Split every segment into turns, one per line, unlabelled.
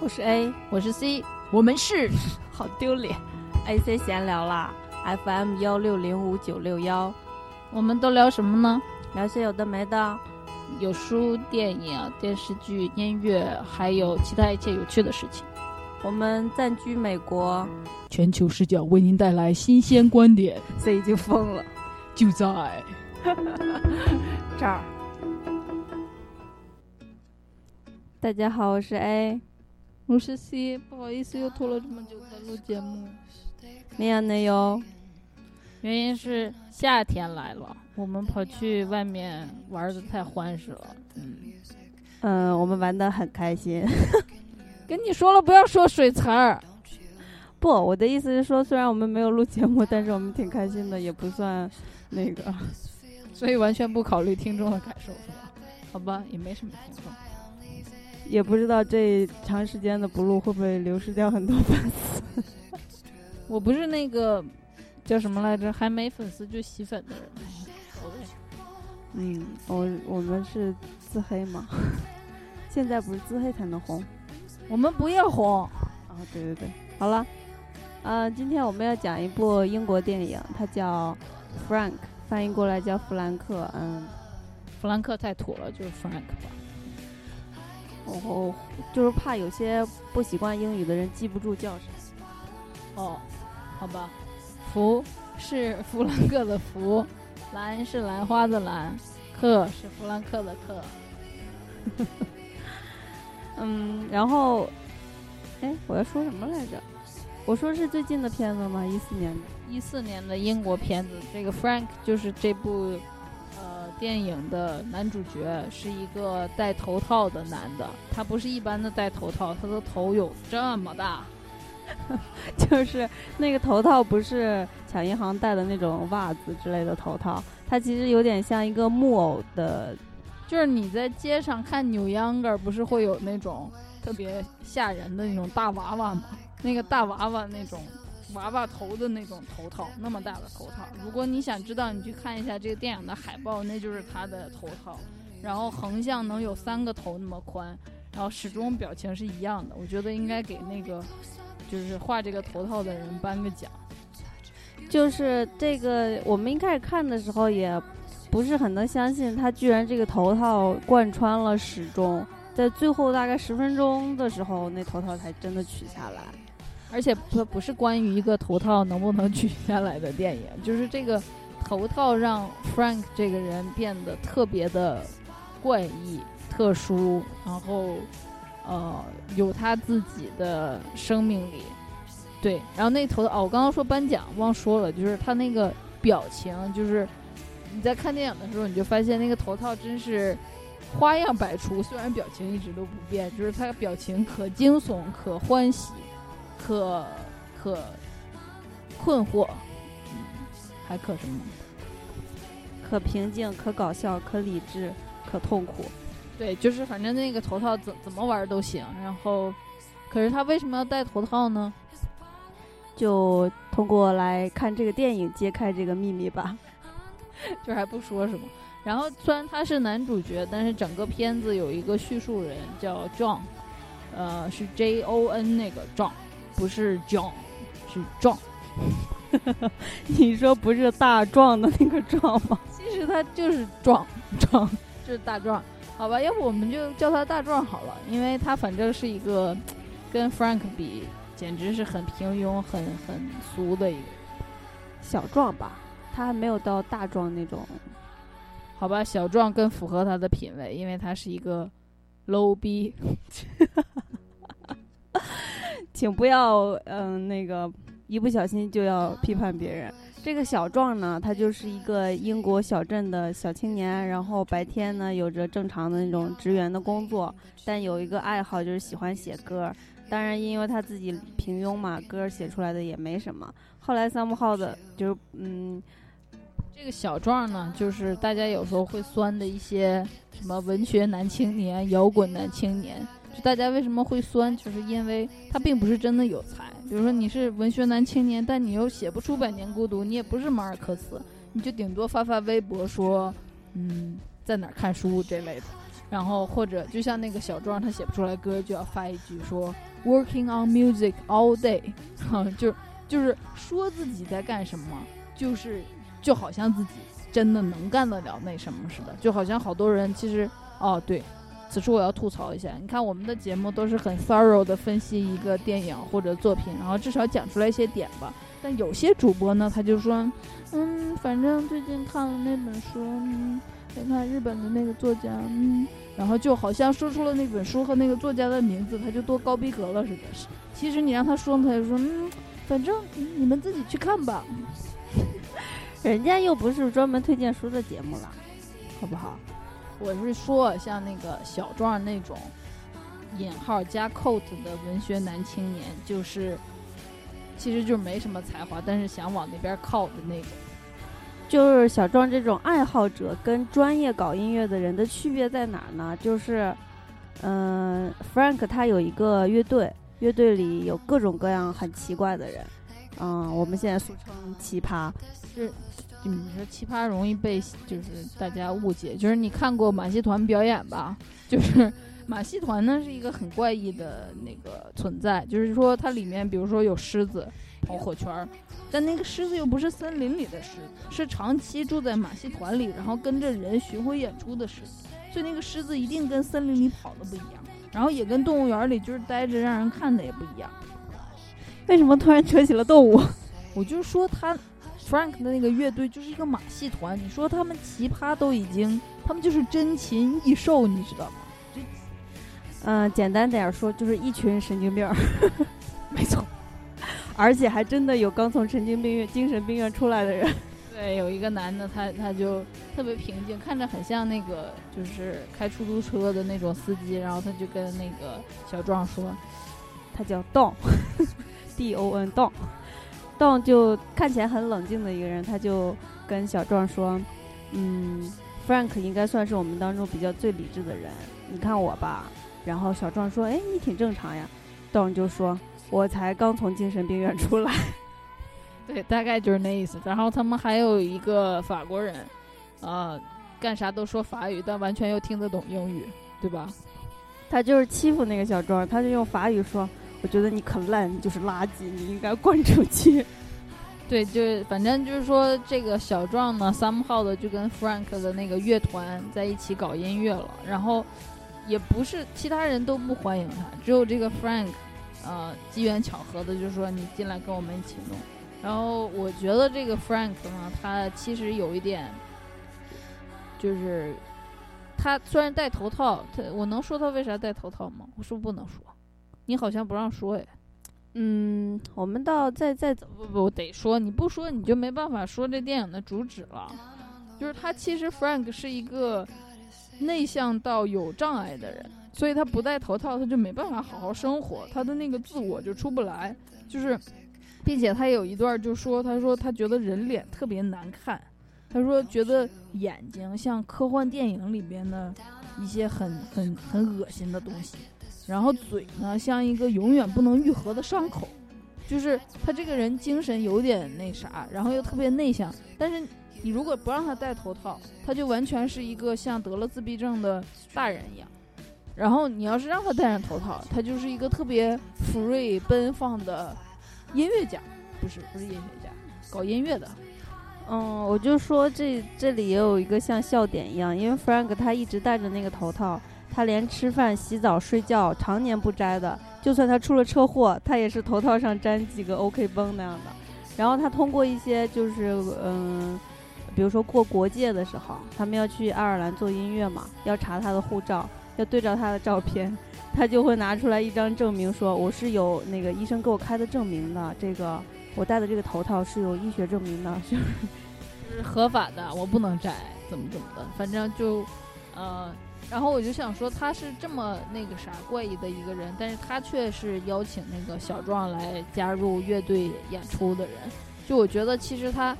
我是 A，
我是 C，我们是
好丢脸，AC 闲聊啦，FM 幺六零五九六幺，
我们都聊什么呢？
聊些有的没的，
有书、电影、电视剧、音乐，还有其他一切有趣的事情。
我们暂居美国，
全球视角为您带来新鲜观点。
C 已经疯了，
就在。
这儿。大家好，我是 A，
我是 C，不好意思又拖了这么久才录节目。
没有没有，
原因是夏天来了，我们跑去外面玩的太欢实了。嗯
嗯，我们玩的很开心。
跟你说了不要说水词儿。
不，我的意思是说，虽然我们没有录节目，但是我们挺开心的，也不算那个，
所以完全不考虑听众的感受，是吧？好吧，也没什么听众。
也不知道这长时间的不录会不会流失掉很多粉丝。
我不是那个叫什么来着，还没粉丝就洗粉的人。
嗯，我我们是自黑嘛，现在不是自黑才能红，
我们不要红。
啊，对对对，好了，呃，今天我们要讲一部英国电影，它叫《Frank》，翻译过来叫弗兰克。嗯，
弗兰克太土了，就是 Frank 吧。
然后就是怕有些不习惯英语的人记不住叫什
么。哦，好吧，福是弗兰克的弗，兰是兰花的兰，克是弗兰克的克。
嗯，然后，哎，我要说什么来着？我说是最近的片子吗？一四年的，
一四年的英国片子。这个 Frank 就是这部。电影的男主角是一个戴头套的男的，他不是一般的戴头套，他的头有这么大，
就是那个头套不是抢银行戴的那种袜子之类的头套，它其实有点像一个木偶的，
就是你在街上看扭秧歌，不是会有那种特别吓人的那种大娃娃吗？那个大娃娃那种。娃娃头的那种头套，那么大的头套。如果你想知道，你去看一下这个电影的海报，那就是他的头套。然后横向能有三个头那么宽，然后始终表情是一样的。我觉得应该给那个就是画这个头套的人颁个奖。
就是这个，我们一开始看的时候也不是很能相信，他居然这个头套贯穿了始终，在最后大概十分钟的时候，那头套才真的取下来。
而且不不是关于一个头套能不能取下来的电影，就是这个头套让 Frank 这个人变得特别的怪异、特殊，然后呃有他自己的生命力。对，然后那头哦，我刚刚说颁奖忘说了，就是他那个表情，就是你在看电影的时候，你就发现那个头套真是花样百出，虽然表情一直都不变，就是他表情可惊悚、可欢喜。可可困惑，嗯还可什么？
可平静，可搞笑，可理智，可痛苦。
对，就是反正那个头套怎怎么玩都行。然后，可是他为什么要戴头套呢？
就通过来看这个电影揭开这个秘密吧。
就还不说什么。然后虽然他是男主角，但是整个片子有一个叙述人叫 John，呃，是 J O N 那个 John。不是壮，是壮。
你说不是大壮的那个壮吗？
其实他就是壮壮，就是大壮。好吧，要不我们就叫他大壮好了，因为他反正是一个跟 Frank 比，简直是很平庸、很很俗的一个
小壮吧。他还没有到大壮那种。
好吧，小壮更符合他的品味，因为他是一个 low 逼。
请不要，嗯，那个一不小心就要批判别人。这个小壮呢，他就是一个英国小镇的小青年，然后白天呢有着正常的那种职员的工作，但有一个爱好就是喜欢写歌。当然，因为他自己平庸嘛，歌写出来的也没什么。后来三木号的，就是嗯，
这个小壮呢，就是大家有时候会酸的一些什么文学男青年、摇滚男青年。大家为什么会酸？就是因为他并不是真的有才。比如说你是文学男青年，但你又写不出《百年孤独》，你也不是马尔克斯，你就顶多发发微博说，嗯，在哪儿看书这类的。然后或者就像那个小壮，他写不出来歌，就要发一句说，working on music all day，就就是说自己在干什么，就是就好像自己真的能干得了那什么似的，就好像好多人其实哦对。此处我要吐槽一下，你看我们的节目都是很 thorough 的分析一个电影或者作品，然后至少讲出来一些点吧。但有些主播呢，他就说，嗯，反正最近看了那本书，嗯，再看日本的那个作家，嗯，然后就好像说出了那本书和那个作家的名字，他就多高逼格了似的。其实你让他说，他就说，嗯，反正你们自己去看吧。
人家又不是专门推荐书的节目了，好不好？
我是说，像那个小壮那种引号加 quote 的文学男青年，就是其实就是没什么才华，但是想往那边靠的那种。
就是小壮这种爱好者跟专业搞音乐的人的区别在哪呢？就是，嗯，Frank 他有一个乐队，乐队里有各种各样很奇怪的人，嗯，我们现在俗称奇葩，
是。你说奇葩容易被就是大家误解，就是你看过马戏团表演吧？就是 马戏团呢是一个很怪异的那个存在，就是说它里面比如说有狮子跑火圈儿，但那个狮子又不是森林里的狮子，是长期住在马戏团里，然后跟着人巡回演出的狮子，所以那个狮子一定跟森林里跑的不一样，然后也跟动物园里就是待着让人看的也不一样。
为什么突然扯起了动物？
我就说他。Frank 的那个乐队就是一个马戏团，你说他们奇葩都已经，他们就是珍禽异兽，你知道吗？
嗯，简单点说就是一群神经病，
没错，
而且还真的有刚从神经病院、精神病院出来的人。
对，有一个男的，他他就特别平静，看着很像那个就是开出租车的那种司机，然后他就跟那个小壮说，
他叫 Don，D O N Don。Don 就看起来很冷静的一个人，他就跟小壮说：“嗯，Frank 应该算是我们当中比较最理智的人。你看我吧。”然后小壮说：“哎，你挺正常呀。”Don 就说：“我才刚从精神病院出来。”
对，大概就是那意思。然后他们还有一个法国人，啊，干啥都说法语，但完全又听得懂英语，对吧？
他就是欺负那个小壮，他就用法语说。我觉得你可烂，你就是垃圾，你应该滚出去。
对，就反正就是说，这个小壮呢，somehow 的就跟 Frank 的那个乐团在一起搞音乐了。然后也不是其他人都不欢迎他，只有这个 Frank，呃，机缘巧合的就说你进来跟我们一起弄。然后我觉得这个 Frank 呢，他其实有一点，就是他虽然戴头套，他我能说他为啥戴头套吗？我是不是不能说？你好像不让说哎，
嗯，我们到再再走
不不得说，你不说你就没办法说这电影的主旨了。就是他其实 Frank 是一个内向到有障碍的人，所以他不戴头套他就没办法好好生活，他的那个自我就出不来。就是，并且他有一段就说，他说他觉得人脸特别难看，他说觉得眼睛像科幻电影里边的一些很很很恶心的东西。然后嘴呢，像一个永远不能愈合的伤口，就是他这个人精神有点那啥，然后又特别内向。但是你如果不让他戴头套，他就完全是一个像得了自闭症的大人一样。然后你要是让他戴上头套，他就是一个特别 free 奔放的音乐家，不是不是音乐家，搞音乐的。
嗯，我就说这这里也有一个像笑点一样，因为 Frank 他一直戴着那个头套。他连吃饭、洗澡、睡觉常年不摘的，就算他出了车祸，他也是头套上粘几个 OK 绷那样的。然后他通过一些就是嗯，比如说过国界的时候，他们要去爱尔兰做音乐嘛，要查他的护照，要对照他的照片，他就会拿出来一张证明，说我是有那个医生给我开的证明的，这个我戴的这个头套是有医学证明的，就
是合法的，我不能摘，怎么怎么的，反正就呃。然后我就想说，他是这么那个啥怪异的一个人，但是他却是邀请那个小壮来加入乐队演出的人。就我觉得，其实他，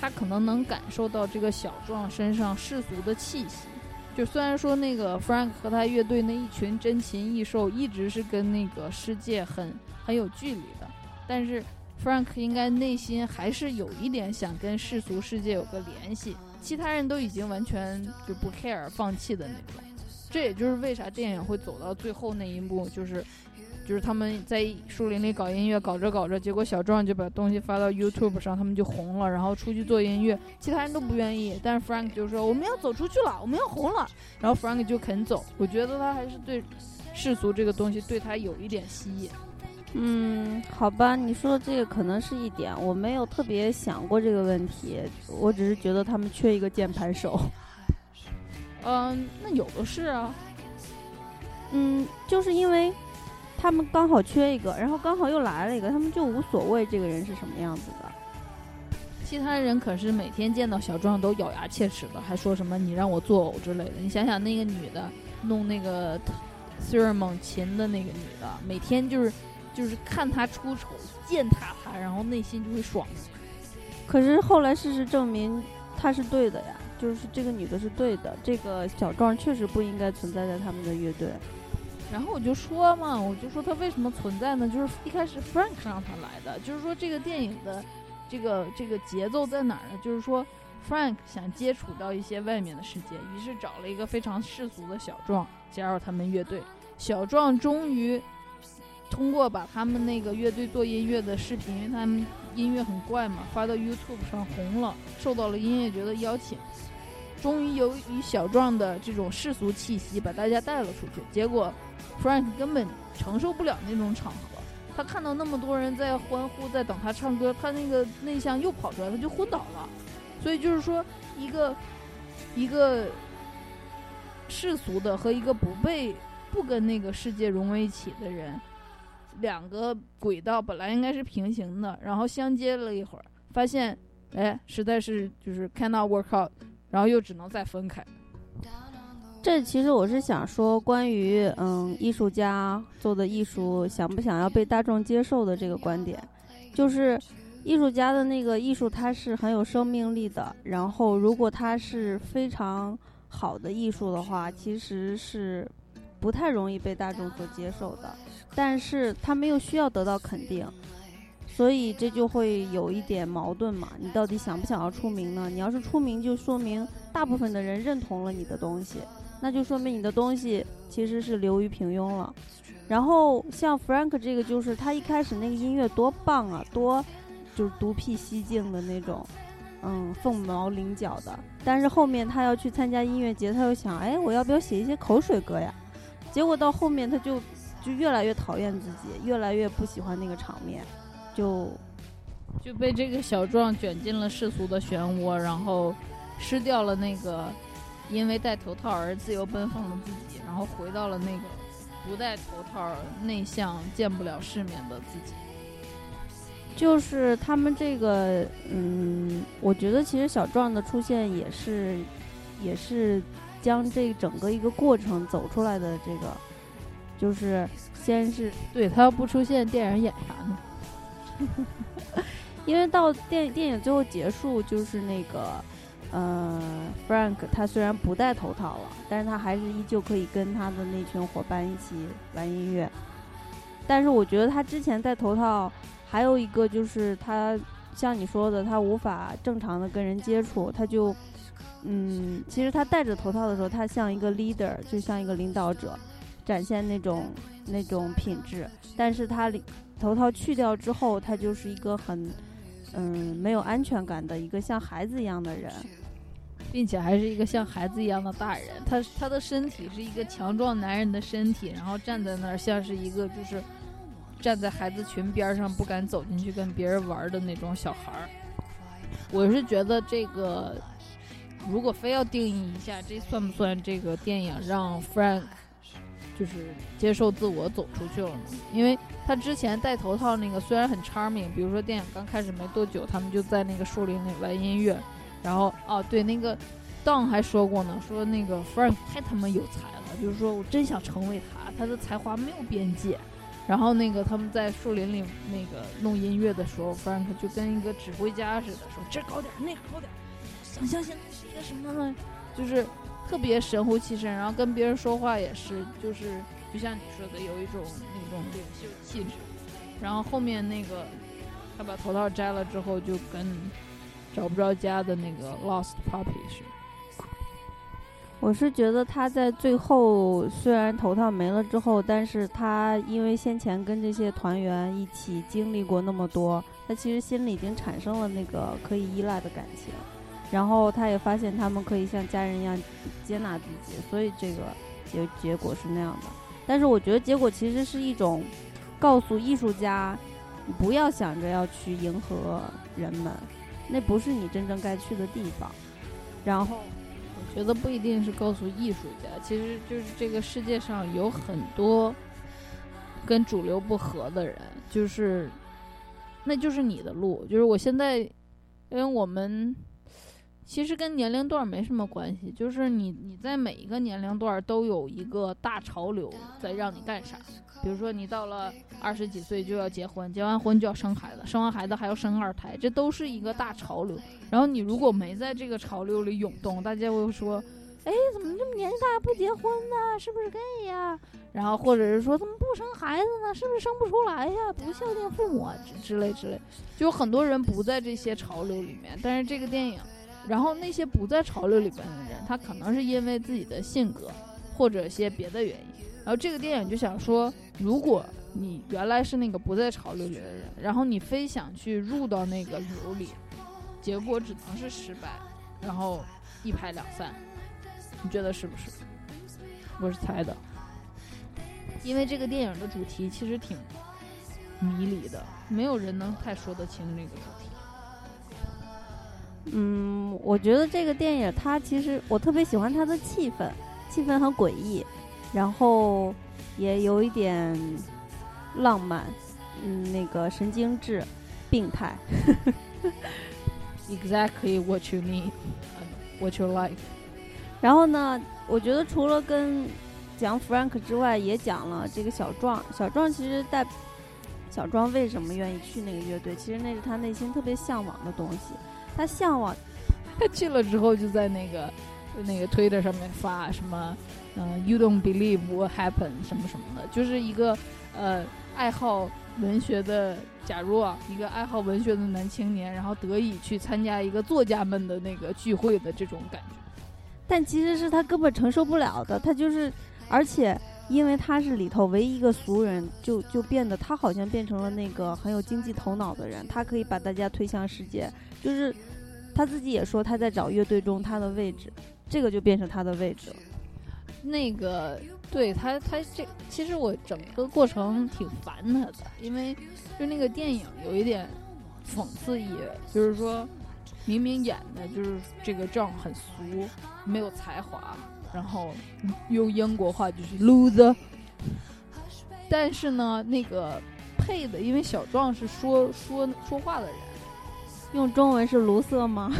他可能能感受到这个小壮身上世俗的气息。就虽然说那个 Frank 和他乐队那一群珍禽异兽一直是跟那个世界很很有距离的，但是 Frank 应该内心还是有一点想跟世俗世界有个联系。其他人都已经完全就不 care 放弃的那种，这也就是为啥电影会走到最后那一幕，就是就是他们在树林里搞音乐，搞着搞着，结果小壮就把东西发到 YouTube 上，他们就红了，然后出去做音乐，其他人都不愿意，但是 Frank 就说我们要走出去了，我们要红了，然后 Frank 就肯走。我觉得他还是对世俗这个东西对他有一点吸引。
嗯，好吧，你说的这个可能是一点，我没有特别想过这个问题，我只是觉得他们缺一个键盘手。
嗯，那有的是啊。
嗯，就是因为他们刚好缺一个，然后刚好又来了一个，他们就无所谓这个人是什么样子的。
其他人可是每天见到小壮都咬牙切齿的，还说什么你让我作呕之类的。你想想那个女的弄那个 s i r m o n 琴的那个女的，每天就是就是看他出丑，践踏他，然后内心就会爽。
可是后来事实证明他是对的呀，就是这个女的是对的，这个小壮确实不应该存在在他们的乐队。
然后我就说嘛，我就说他为什么存在呢？就是一开始 Frank 让他来的，就是说这个电影的这个这个节奏在哪儿呢？就是说 Frank 想接触到一些外面的世界，于是找了一个非常世俗的小壮加入他们乐队。小壮终于通过把他们那个乐队做音乐的视频，因为他们音乐很怪嘛，发到 YouTube 上红了，受到了音乐节的邀请。终于由于小壮的这种世俗气息，把大家带了出去。结果。Frank 根本承受不了那种场合，他看到那么多人在欢呼，在等他唱歌，他那个内向又跑出来，他就昏倒了。所以就是说，一个一个世俗的和一个不被不跟那个世界融为一起的人，两个轨道本来应该是平行的，然后相接了一会儿，发现哎，实在是就是 cannot work out，然后又只能再分开。
这其实我是想说，关于嗯艺术家做的艺术想不想要被大众接受的这个观点，就是艺术家的那个艺术它是很有生命力的，然后如果它是非常好的艺术的话，其实是不太容易被大众所接受的，但是他们又需要得到肯定，所以这就会有一点矛盾嘛。你到底想不想要出名呢？你要是出名，就说明大部分的人认同了你的东西。那就说明你的东西其实是流于平庸了。然后像 Frank 这个，就是他一开始那个音乐多棒啊，多就是独辟蹊径的那种，嗯，凤毛麟角的。但是后面他要去参加音乐节，他又想，哎，我要不要写一些口水歌呀？结果到后面他就就越来越讨厌自己，越来越不喜欢那个场面，就
就被这个小壮卷进了世俗的漩涡，然后失掉了那个。因为戴头套而自由奔放的自己，然后回到了那个不戴头套、内向、见不了世面的自己。
就是他们这个，嗯，我觉得其实小壮的出现也是，也是将这整个一个过程走出来的。这个就是先是
对他要不出现，电影演啥呢？
因为到电电影最后结束，就是那个。呃，Frank 他虽然不戴头套了，但是他还是依旧可以跟他的那群伙伴一起玩音乐。但是我觉得他之前戴头套，还有一个就是他像你说的，他无法正常的跟人接触，他就，嗯，其实他戴着头套的时候，他像一个 leader，就像一个领导者，展现那种那种品质。但是他头套去掉之后，他就是一个很，嗯，没有安全感的一个像孩子一样的人。
并且还是一个像孩子一样的大人，他他的身体是一个强壮男人的身体，然后站在那儿像是一个就是站在孩子群边上不敢走进去跟别人玩的那种小孩儿。我是觉得这个如果非要定义一下，这算不算这个电影让 Frank 就是接受自我走出去了呢？因为他之前戴头套那个虽然很 charming，比如说电影刚开始没多久，他们就在那个树林里玩音乐。然后哦，对，那个 Don 还说过呢，说那个 Frank 太他妈有才了，就是说我真想成为他，他的才华没有边界。然后那个他们在树林里那个弄音乐的时候，Frank 就跟一个指挥家似的，说这高点，那个高点，想象现在是一个什么？就是特别神乎其神，然后跟别人说话也是，就是就像你说的，有一种那种领袖气质。然后后面那个他把头套摘了之后，就跟。找不着家的那个 lost puppy 是，
我是觉得他在最后虽然头套没了之后，但是他因为先前跟这些团员一起经历过那么多，他其实心里已经产生了那个可以依赖的感情，然后他也发现他们可以像家人一样接纳自己，所以这个结结果是那样的。但是我觉得结果其实是一种告诉艺术家，不要想着要去迎合人们，那不是你真正该去的地方。然后我。
觉得不一定是告诉艺术家，其实就是这个世界上有很多跟主流不合的人，就是那就是你的路。就是我现在，因为我们其实跟年龄段没什么关系，就是你你在每一个年龄段都有一个大潮流在让你干啥。比如说你到了二十几岁就要结婚，结完婚就要生孩子，生完孩子还要生二胎，这都是一个大潮流。然后你如果没在这个潮流里涌动，大家会说：“哎，怎么这么年纪大不结婚呢？是不是 gay 呀？”然后或者是说：“怎么不生孩子呢？是不是生不出来呀？不孝敬父母之之类之类。”就很多人不在这些潮流里面，但是这个电影，然后那些不在潮流里边的人，他可能是因为自己的性格或者些别的原因。然后这个电影就想说，如果你原来是那个不在潮流里的人，然后你非想去入到那个流里，结果只能是失败，然后一拍两散。你觉得是不是？我是猜的，因为这个电影的主题其实挺迷离的，没有人能太说得清那个主题。
嗯，我觉得这个电影它其实我特别喜欢它的气氛，气氛很诡异。然后也有一点浪漫，嗯，那个神经质、病态。
Exactly what you need, what you like。
然后呢，我觉得除了跟讲 Frank 之外，也讲了这个小壮。小壮其实带小壮为什么愿意去那个乐队？其实那是他内心特别向往的东西。他向往，
他去了之后就在那个那个推特上面发什么。嗯，You don't believe what happened 什么什么的，就是一个呃爱好文学的，假如啊，一个爱好文学的男青年，然后得以去参加一个作家们的那个聚会的这种感觉。
但其实是他根本承受不了的，他就是，而且因为他是里头唯一一个俗人，就就变得他好像变成了那个很有经济头脑的人，他可以把大家推向世界。就是他自己也说他在找乐队中他的位置，这个就变成他的位置了。
那个对他，他这其实我整个过程挺烦他的，因为就那个电影有一点讽刺意味，就是说明明演的就是这个壮很俗，没有才华，然后用英国话就是 loser，但是呢，那个配的，因为小壮是说说说话的人，
用中文是卢瑟吗？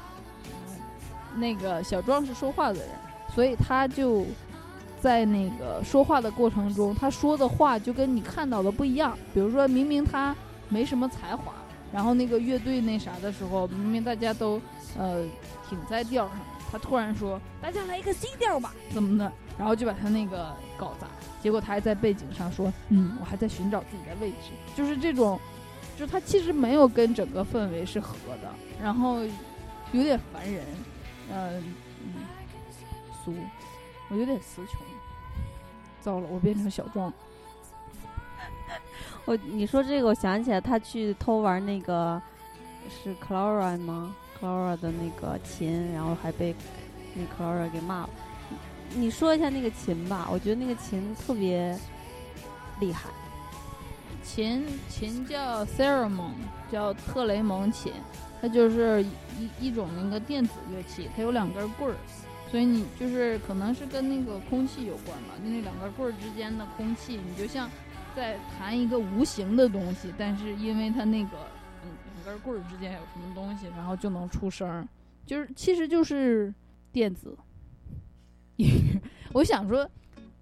那个小壮是说话的人。所以他就在那个说话的过程中，他说的话就跟你看到的不一样。比如说明明他没什么才华，然后那个乐队那啥的时候，明明大家都呃挺在调上，他突然说大家来一个 C 调吧，怎么的，然后就把他那个搞砸。结果他还在背景上说，嗯，我还在寻找自己的位置，就是这种，就他其实没有跟整个氛围是合的，然后有点烦人，嗯。俗我有点词穷，糟了，我变成小壮。
我你说这个，我想起来他去偷玩那个是 Clara 吗？Clara 的那个琴，然后还被那 Clara 给骂了。你说一下那个琴吧，我觉得那个琴特别厉害。
琴琴叫 ceremony，叫特雷蒙琴，它就是一一种那个电子乐器，它有两根棍儿。所以你就是可能是跟那个空气有关吧，就那两根棍儿之间的空气，你就像在弹一个无形的东西，但是因为它那个嗯两根棍儿之间有什么东西，然后就能出声，就是其实就是电子音乐。我想说，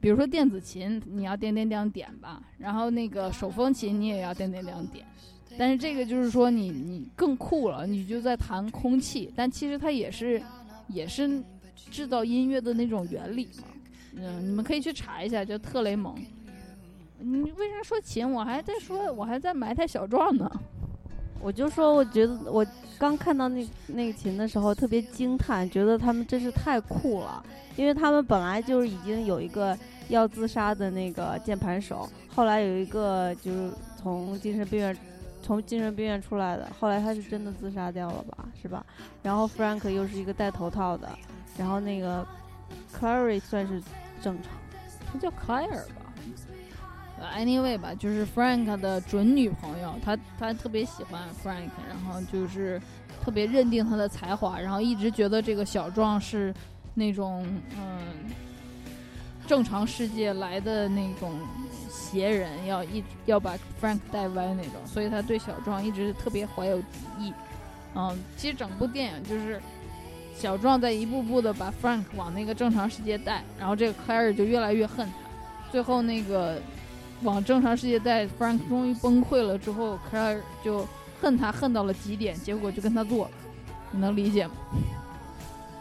比如说电子琴，你要点点点点吧，然后那个手风琴你也要点点点点，但是这个就是说你你更酷了，你就在弹空气，但其实它也是也是。制造音乐的那种原理嘛，嗯，你们可以去查一下，叫特雷蒙。你为啥说琴？我还在说，我还在埋汰小壮呢。
我就说，我觉得我刚看到那那个琴的时候特别惊叹，觉得他们真是太酷了，因为他们本来就是已经有一个要自杀的那个键盘手，后来有一个就是从精神病院从精神病院出来的，后来他是真的自杀掉了吧，是吧？然后 Frank 又是一个戴头套的，然后那个 Clary 算是正常，
他叫 Clare 吧。Anyway 吧，就是 Frank 的准女朋友，她她特别喜欢 Frank，然后就是特别认定他的才华，然后一直觉得这个小壮是那种嗯正常世界来的那种邪人，要一要把 Frank 带歪那种，所以他对小壮一直特别怀有敌意。嗯，其实整部电影就是小壮在一步步的把 Frank 往那个正常世界带，然后这个 Claire 就越来越恨他，最后那个。往正常世界带，Frank 终于崩溃了之后，Claire 就恨他恨到了极点，结果就跟他做了，你能理解吗？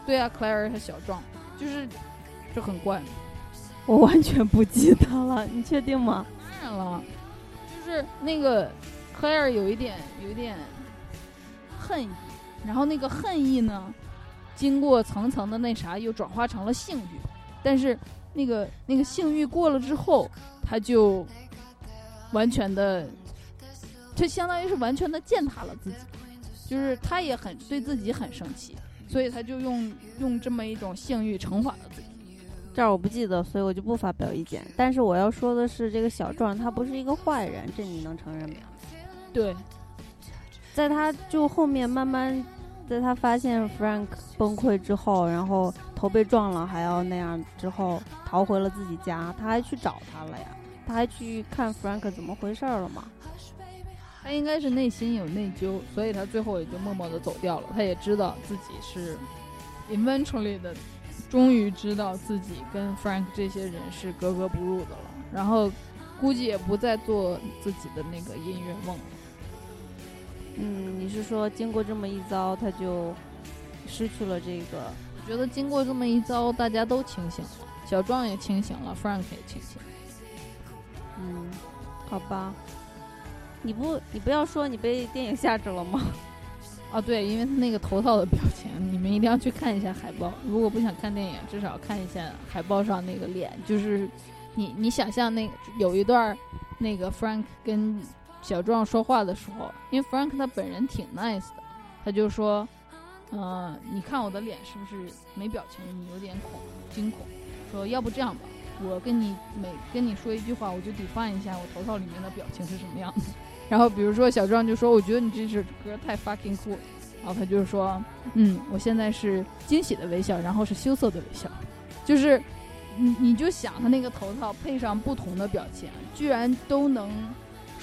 对啊，Claire 和小壮，就是就很怪。
我完全不记得了，你确定吗？
当然了，就是那个 Claire 有一点有一点恨意，然后那个恨意呢，经过层层的那啥，又转化成了性欲，但是那个那个性欲过了之后。他就完全的，就相当于是完全的践踏了自己，就是他也很对自己很生气，所以他就用用这么一种性欲惩罚了自己。
这儿我不记得，所以我就不发表意见。但是我要说的是，这个小壮他不是一个坏人，这你能承认吗？
对，
在他就后面慢慢，在他发现 Frank 崩溃之后，然后头被撞了还要那样之后，逃回了自己家，他还去找他了呀。他还去看 Frank 怎么回事了吗？
他应该是内心有内疚，所以他最后也就默默的走掉了。他也知道自己是 eventually 的，终于知道自己跟 Frank 这些人是格格不入的了。然后估计也不再做自己的那个音乐梦了。
嗯，你是说经过这么一遭，他就失去了这个？
我觉得经过这么一遭，大家都清醒了，小壮也清醒了，Frank 也清醒。
嗯，好吧，你不，你不要说你被电影吓着了吗？
啊，对，因为他那个头套的表情，你们一定要去看一下海报。如果不想看电影，至少看一下海报上那个脸。就是你，你想象那有一段那个 Frank 跟小壮说话的时候，因为 Frank 他本人挺 nice 的，他就说，嗯，你看我的脸是不是没表情？你有点恐惊恐，说要不这样吧。我跟你每跟你说一句话，我就得翻一下我头套里面的表情是什么样子。然后比如说小壮就说：“我觉得你这首歌太 fucking cool。”然后他就说：“嗯，我现在是惊喜的微笑，然后是羞涩的微笑。”就是你你就想他那个头套配上不同的表情，居然都能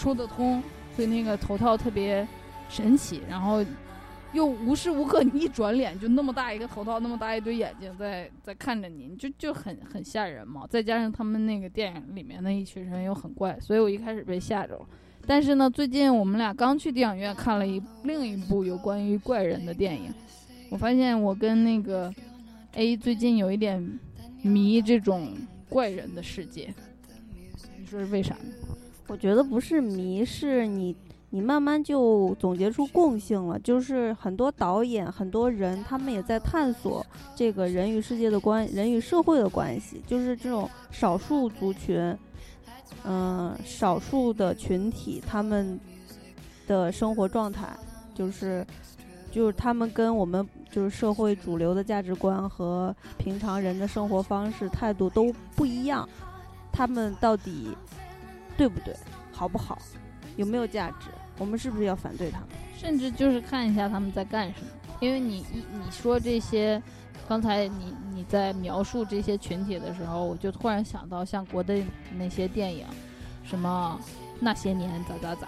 说得通，所以那个头套特别神奇。然后。又无时无刻你一转脸就那么大一个头套，那么大一堆眼睛在在看着你，就就很很吓人嘛。再加上他们那个电影里面那一群人又很怪，所以我一开始被吓着了。但是呢，最近我们俩刚去电影院看了一另一部有关于怪人的电影，我发现我跟那个 A 最近有一点迷这种怪人的世界。你说是为啥呢？
我觉得不是迷，是你。你慢慢就总结出共性了，就是很多导演、很多人，他们也在探索这个人与世界的关、人与社会的关系，就是这种少数族群，嗯，少数的群体，他们的生活状态，就是，就是他们跟我们就是社会主流的价值观和平常人的生活方式态度都不一样，他们到底对不对，好不好，有没有价值？我们是不是要反对他们？
甚至就是看一下他们在干什么？因为你一你说这些，刚才你你在描述这些群体的时候，我就突然想到像国内那些电影，什么那些年咋咋咋，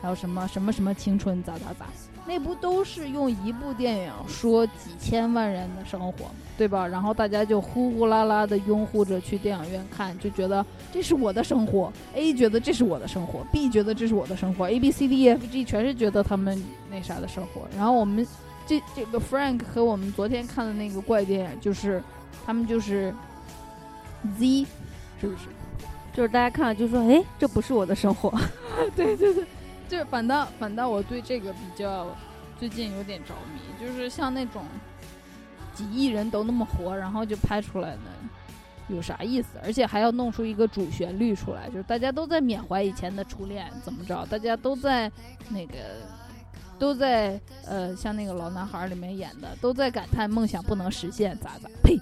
还有什么什么什么青春咋咋咋。那不都是用一部电影说几千万人的生活吗？对吧？然后大家就呼呼啦啦的拥护着去电影院看，就觉得这是我的生活。A 觉得这是我的生活，B 觉得这是我的生活，A B C D E F G 全是觉得他们那啥的生活。然后我们这这个 Frank 和我们昨天看的那个怪电影，就是他们就是 Z，是不是？
就是大家看了就说，哎，这不是我的生活。
对 对对。就反倒反倒我对这个比较最近有点着迷，就是像那种几亿人都那么火，然后就拍出来的有啥意思？而且还要弄出一个主旋律出来，就是大家都在缅怀以前的初恋，怎么着？大家都在那个都在呃，像那个老男孩里面演的，都在感叹梦想不能实现，咋咋？呸！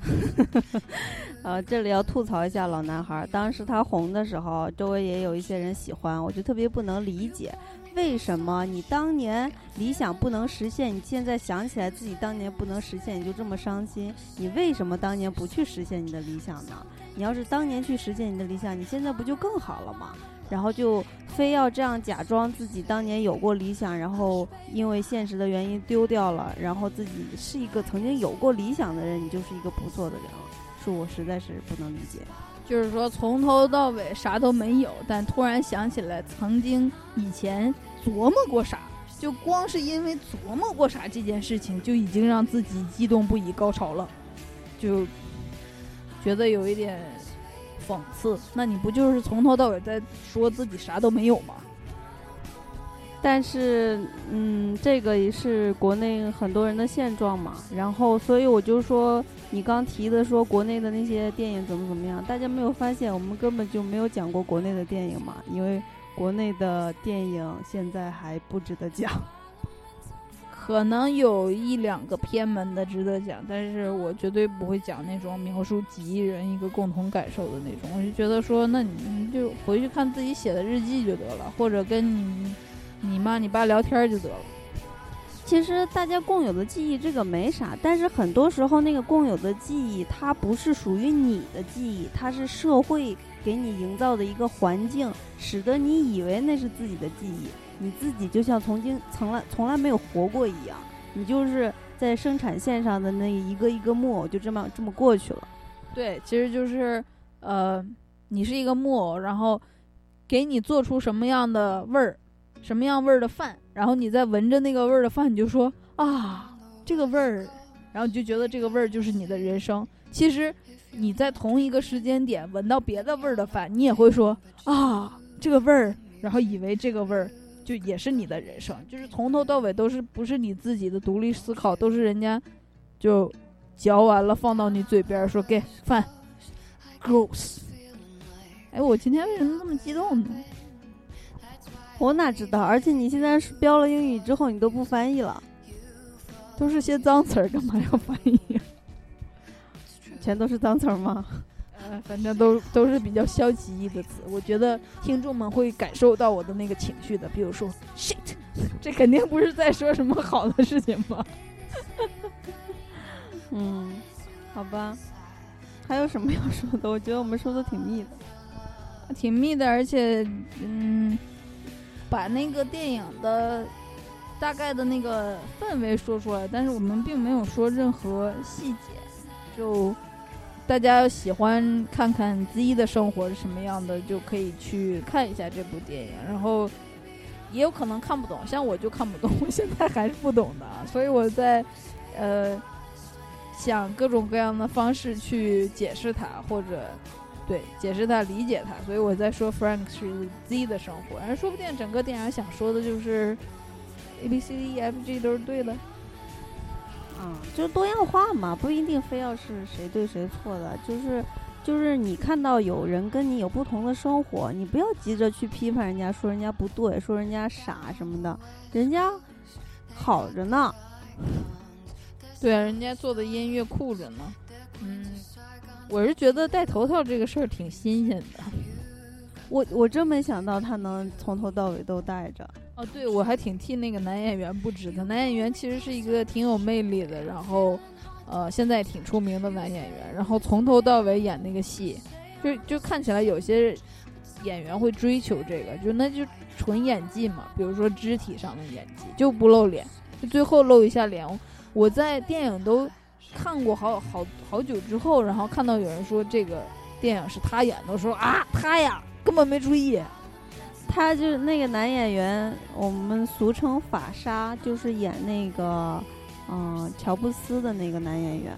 呃，这里要吐槽一下老男孩，当时他红的时候，周围也有一些人喜欢，我就特别不能理解，为什么你当年理想不能实现，你现在想起来自己当年不能实现，你就这么伤心？你为什么当年不去实现你的理想呢？你要是当年去实现你的理想，你现在不就更好了吗？然后就非要这样假装自己当年有过理想，然后因为现实的原因丢掉了，然后自己是一个曾经有过理想的人，你就是一个不错的人了，是我实在是不能理解。
就是说从头到尾啥都没有，但突然想起来曾经以前琢磨过啥，就光是因为琢磨过啥这件事情，就已经让自己激动不已、高潮了，就觉得有一点。讽刺，那你不就是从头到尾在说自己啥都没有吗？
但是，嗯，这个也是国内很多人的现状嘛。然后，所以我就说，你刚提的说国内的那些电影怎么怎么样，大家没有发现我们根本就没有讲过国内的电影嘛？因为国内的电影现在还不值得讲。
可能有一两个偏门的值得讲，但是我绝对不会讲那种描述几亿人一个共同感受的那种。我就觉得说，那你就回去看自己写的日记就得了，或者跟你你妈你爸聊天就得了。
其实大家共有的记忆这个没啥，但是很多时候那个共有的记忆它不是属于你的记忆，它是社会给你营造的一个环境，使得你以为那是自己的记忆。你自己就像曾经从来从来没有活过一样，你就是在生产线上的那一个一个木偶，就这么这么过去了。
对，其实就是，呃，你是一个木偶，然后给你做出什么样的味儿，什么样味儿的饭，然后你再闻着那个味儿的饭，你就说啊，这个味儿，然后你就觉得这个味儿就是你的人生。其实你在同一个时间点闻到别的味儿的饭，你也会说啊，这个味儿，然后以为这个味儿。就也是你的人生，就是从头到尾都是不是你自己的独立思考，都是人家就嚼完了放到你嘴边说给饭，gross。哎，我今天为什么这么激动呢？
我哪知道？而且你现在标了英语之后，你都不翻译了，
都是些脏词儿，干嘛要翻译？
全都是脏词儿吗？
呃，反正都都是比较消极意的词，我觉得听众们会感受到我的那个情绪的。比如说 shit，这肯定不是在说什么好的事情吧？
嗯，好吧，还有什么要说的？我觉得我们说的挺密的，
挺密的，而且嗯，把那个电影的大概的那个氛围说出来，但是我们并没有说任何细节，就。大家喜欢看看 Z 的生活是什么样的，就可以去看一下这部电影。然后也有可能看不懂，像我就看不懂，我现在还是不懂的，所以我在呃想各种各样的方式去解释它，或者对解释它、理解它。所以我在说 Frank 是 Z 的生活，然后说不定整个电影想说的就是 A B C D E F G 都是对的。
啊，就是多样化嘛，不一定非要是谁对谁错的，就是，就是你看到有人跟你有不同的生活，你不要急着去批判人家，说人家不对，说人家傻什么的，人家好着呢。
对啊，人家做的音乐酷着呢。嗯，我是觉得戴头套这个事儿挺新鲜的。
我我真没想到他能从头到尾都戴着。
哦，对，我还挺替那个男演员不值的。男演员其实是一个挺有魅力的，然后，呃，现在挺出名的男演员。然后从头到尾演那个戏，就就看起来有些演员会追求这个，就那就纯演技嘛。比如说肢体上的演技，就不露脸，就最后露一下脸。我在电影都看过好好好久之后，然后看到有人说这个电影是他演的，我说啊，他呀，根本没注意。
他就是那个男演员，我们俗称法沙，就是演那个，嗯，乔布斯的那个男演员。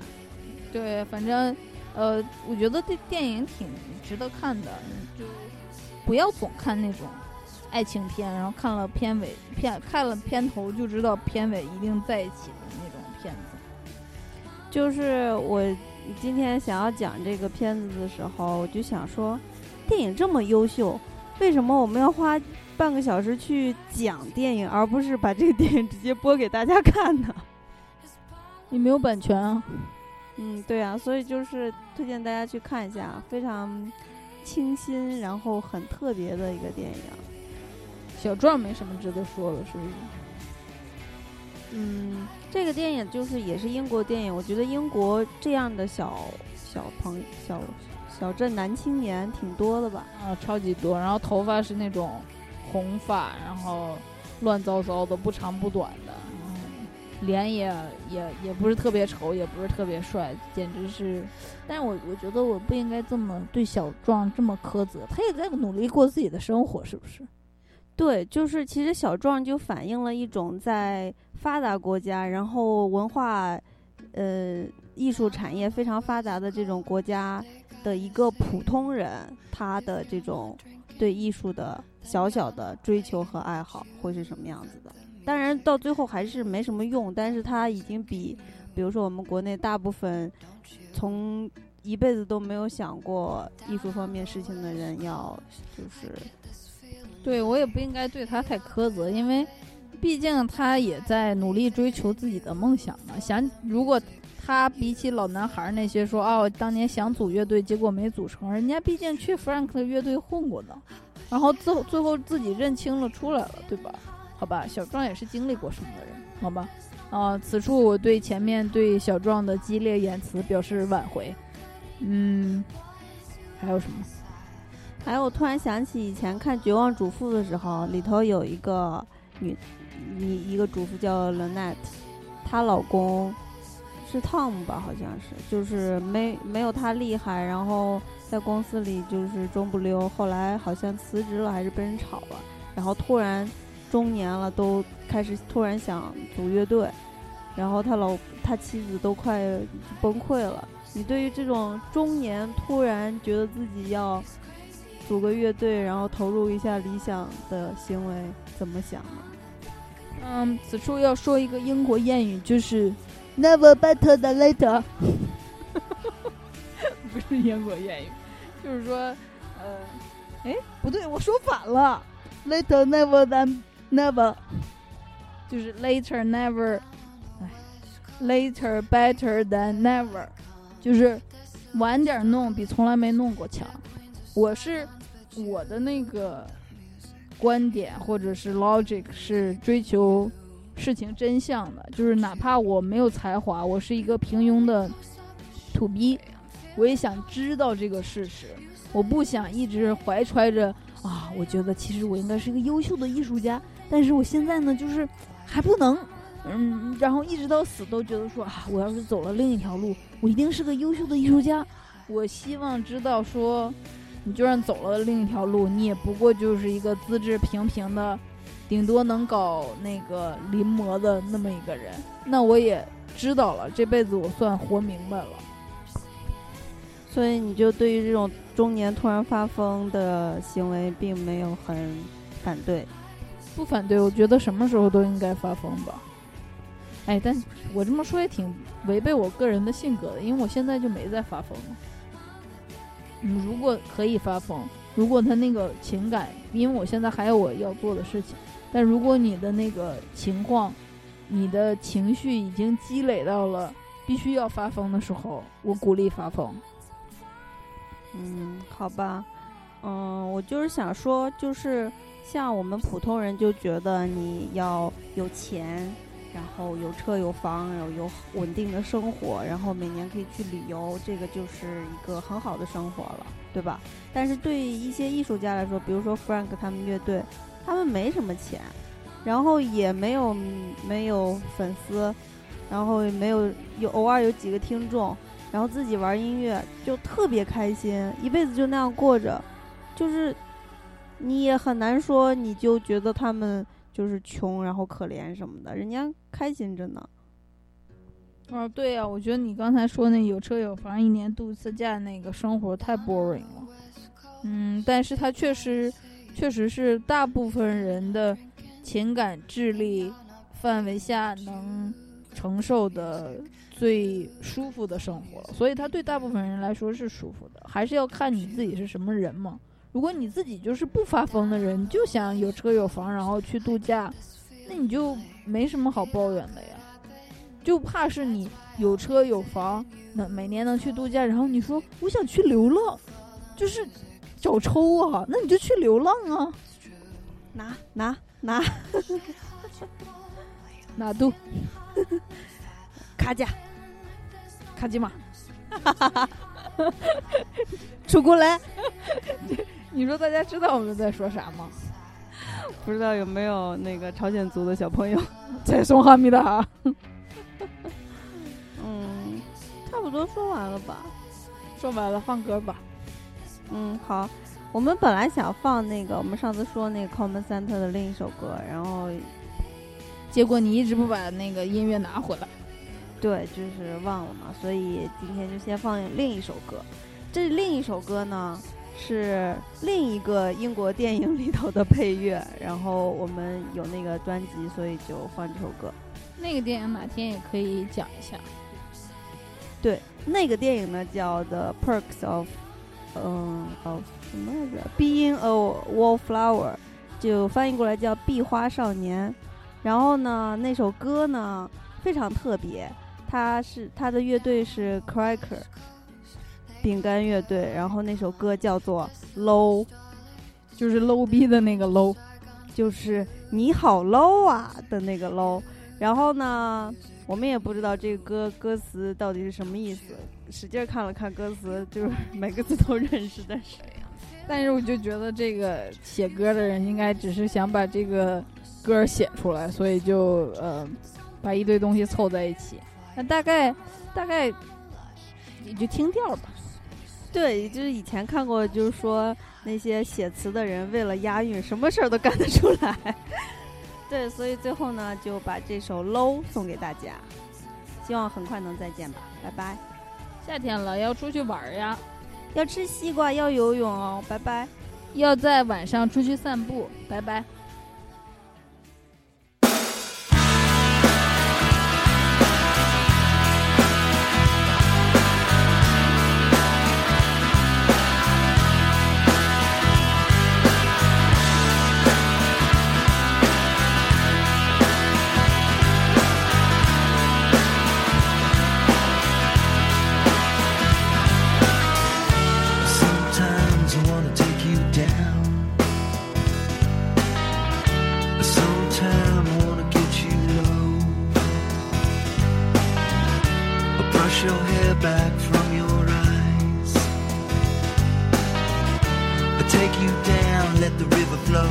对，反正，呃，我觉得这电影挺值得看的，就不要总看那种爱情片，然后看了片尾片，看了片头就知道片尾一定在一起的那种片子。
就是我今天想要讲这个片子的时候，我就想说，电影这么优秀，为什么我们要花半个小时去讲电影，而不是把这个电影直接播给大家看呢？
你没有版权啊。
嗯，对啊，所以就是推荐大家去看一下，非常清新，然后很特别的一个电影。
小壮没什么值得说的，是不是？
嗯，这个电影就是也是英国电影，我觉得英国这样的小小朋小小镇男青年挺多的吧？
啊，超级多。然后头发是那种红发，然后乱糟糟的，不长不短的。脸也也也不是特别丑，也不是特别帅，简直是。但是我我觉得我不应该这么对小壮这么苛责，他也在努力过自己的生活，是不是？
对，就是其实小壮就反映了一种在发达国家，然后文化，呃，艺术产业非常发达的这种国家的一个普通人，他的这种对艺术的小小的追求和爱好会是什么样子的。当然，到最后还是没什么用，但是他已经比，比如说我们国内大部分从一辈子都没有想过艺术方面事情的人要，就是，
对我也不应该对他太苛责，因为毕竟他也在努力追求自己的梦想嘛。想如果他比起老男孩那些说哦，当年想组乐队结果没组成，人家毕竟去 Frank 的乐队混过的，然后最后最后自己认清了出来了，对吧？好吧，小壮也是经历过什么的人，好吧，啊，此处我对前面对小壮的激烈言辞表示挽回。嗯，还有什么？
还有，我突然想起以前看《绝望主妇》的时候，里头有一个女，一一个主妇叫 Lynette，她老公是 Tom 吧，好像是，就是没没有他厉害，然后在公司里就是中不溜，后来好像辞职了，还是被人炒了，然后突然。中年了，都开始突然想组乐队，然后他老他妻子都快崩溃了。你对于这种中年突然觉得自己要组个乐队，然后投入一下理想的行为，怎么想呢？
嗯，此处要说一个英国谚语，就是 “never better than later”。不是英国谚语，就是说，呃，哎，不对，我说反了，“later never than”。Never，就是 later never，哎，later better than never，就是晚点弄比从来没弄过强。我是我的那个观点或者是 logic 是追求事情真相的，就是哪怕我没有才华，我是一个平庸的土逼，我也想知道这个事实。我不想一直怀揣着啊，我觉得其实我应该是一个优秀的艺术家。但是我现在呢，就是还不能，嗯，然后一直到死都觉得说啊，我要是走了另一条路，我一定是个优秀的艺术家。我希望知道说，你就算走了另一条路，你也不过就是一个资质平平的，顶多能搞那个临摹的那么一个人。那我也知道了，这辈子我算活明白了。
所以你就对于这种中年突然发疯的行为，并没有很反对。
不反对，我觉得什么时候都应该发疯吧。哎，但我这么说也挺违背我个人的性格的，因为我现在就没在发疯。嗯，如果可以发疯，如果他那个情感，因为我现在还有我要做的事情，但如果你的那个情况，你的情绪已经积累到了必须要发疯的时候，我鼓励发疯。
嗯，好吧，嗯，我就是想说，就是。像我们普通人就觉得你要有钱，然后有车有房，有有稳定的生活，然后每年可以去旅游，这个就是一个很好的生活了，对吧？但是对一些艺术家来说，比如说 Frank 他们乐队，他们没什么钱，然后也没有没有粉丝，然后也没有有偶尔有几个听众，然后自己玩音乐就特别开心，一辈子就那样过着，就是。你也很难说，你就觉得他们就是穷，然后可怜什么的，人家开心着呢。
哦，对呀，我觉得你刚才说那有车有房，一年度次假那个生活太 boring 了。嗯，但是他确实确实是大部分人的情感智力范围下能承受的最舒服的生活，所以他对大部分人来说是舒服的，还是要看你自己是什么人嘛。如果你自己就是不发疯的人，就想有车有房，然后去度假，那你就没什么好抱怨的呀。就怕是你有车有房，能每年能去度假，然后你说我想去流浪，就是找抽啊，那你就去流浪啊，
拿拿拿，
拿 度
卡价，
卡基玛，
出过来。
你说大家知道我们在说啥吗？
不知道有没有那个朝鲜族的小朋友
在送哈密达？
嗯，差不多说完了吧？
说完了，放歌吧。
嗯，好。我们本来想放那个我们上次说那个 Common Center 的另一首歌，然后
结果你一直不把那个音乐拿回来。
对，就是忘了嘛，所以今天就先放另一首歌。这另一首歌呢？是另一个英国电影里头的配乐，然后我们有那个专辑，所以就放这首歌。
那个电影哪天也可以讲一下。
对，那个电影呢叫《The Perks of》，嗯，of 什么来着？Being a Wallflower，就翻译过来叫《壁花少年》。然后呢，那首歌呢非常特别，它是它的乐队是 Cracker。饼干乐队，然后那首歌叫做《low》，
就是 low 逼的那个 low，
就是你好 low 啊的那个 low。然后呢，我们也不知道这个歌歌词到底是什么意思，使劲看了看歌词，就是 每个字都认识，但是，
但是我就觉得这个写歌的人应该只是想把这个歌写出来，所以就呃把一堆东西凑在一起。那大概大概你就听调吧。
对，就是以前看过，就是说那些写词的人为了押韵，什么事儿都干得出来。对，所以最后呢，就把这首《low》送给大家，希望很快能再见吧，拜拜。
夏天了，要出去玩呀，
要吃西瓜，要游泳哦，拜拜。
要在晚上出去散步，拜拜。
take you down, let the river flow.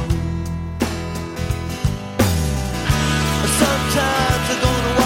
Sometimes I'm gonna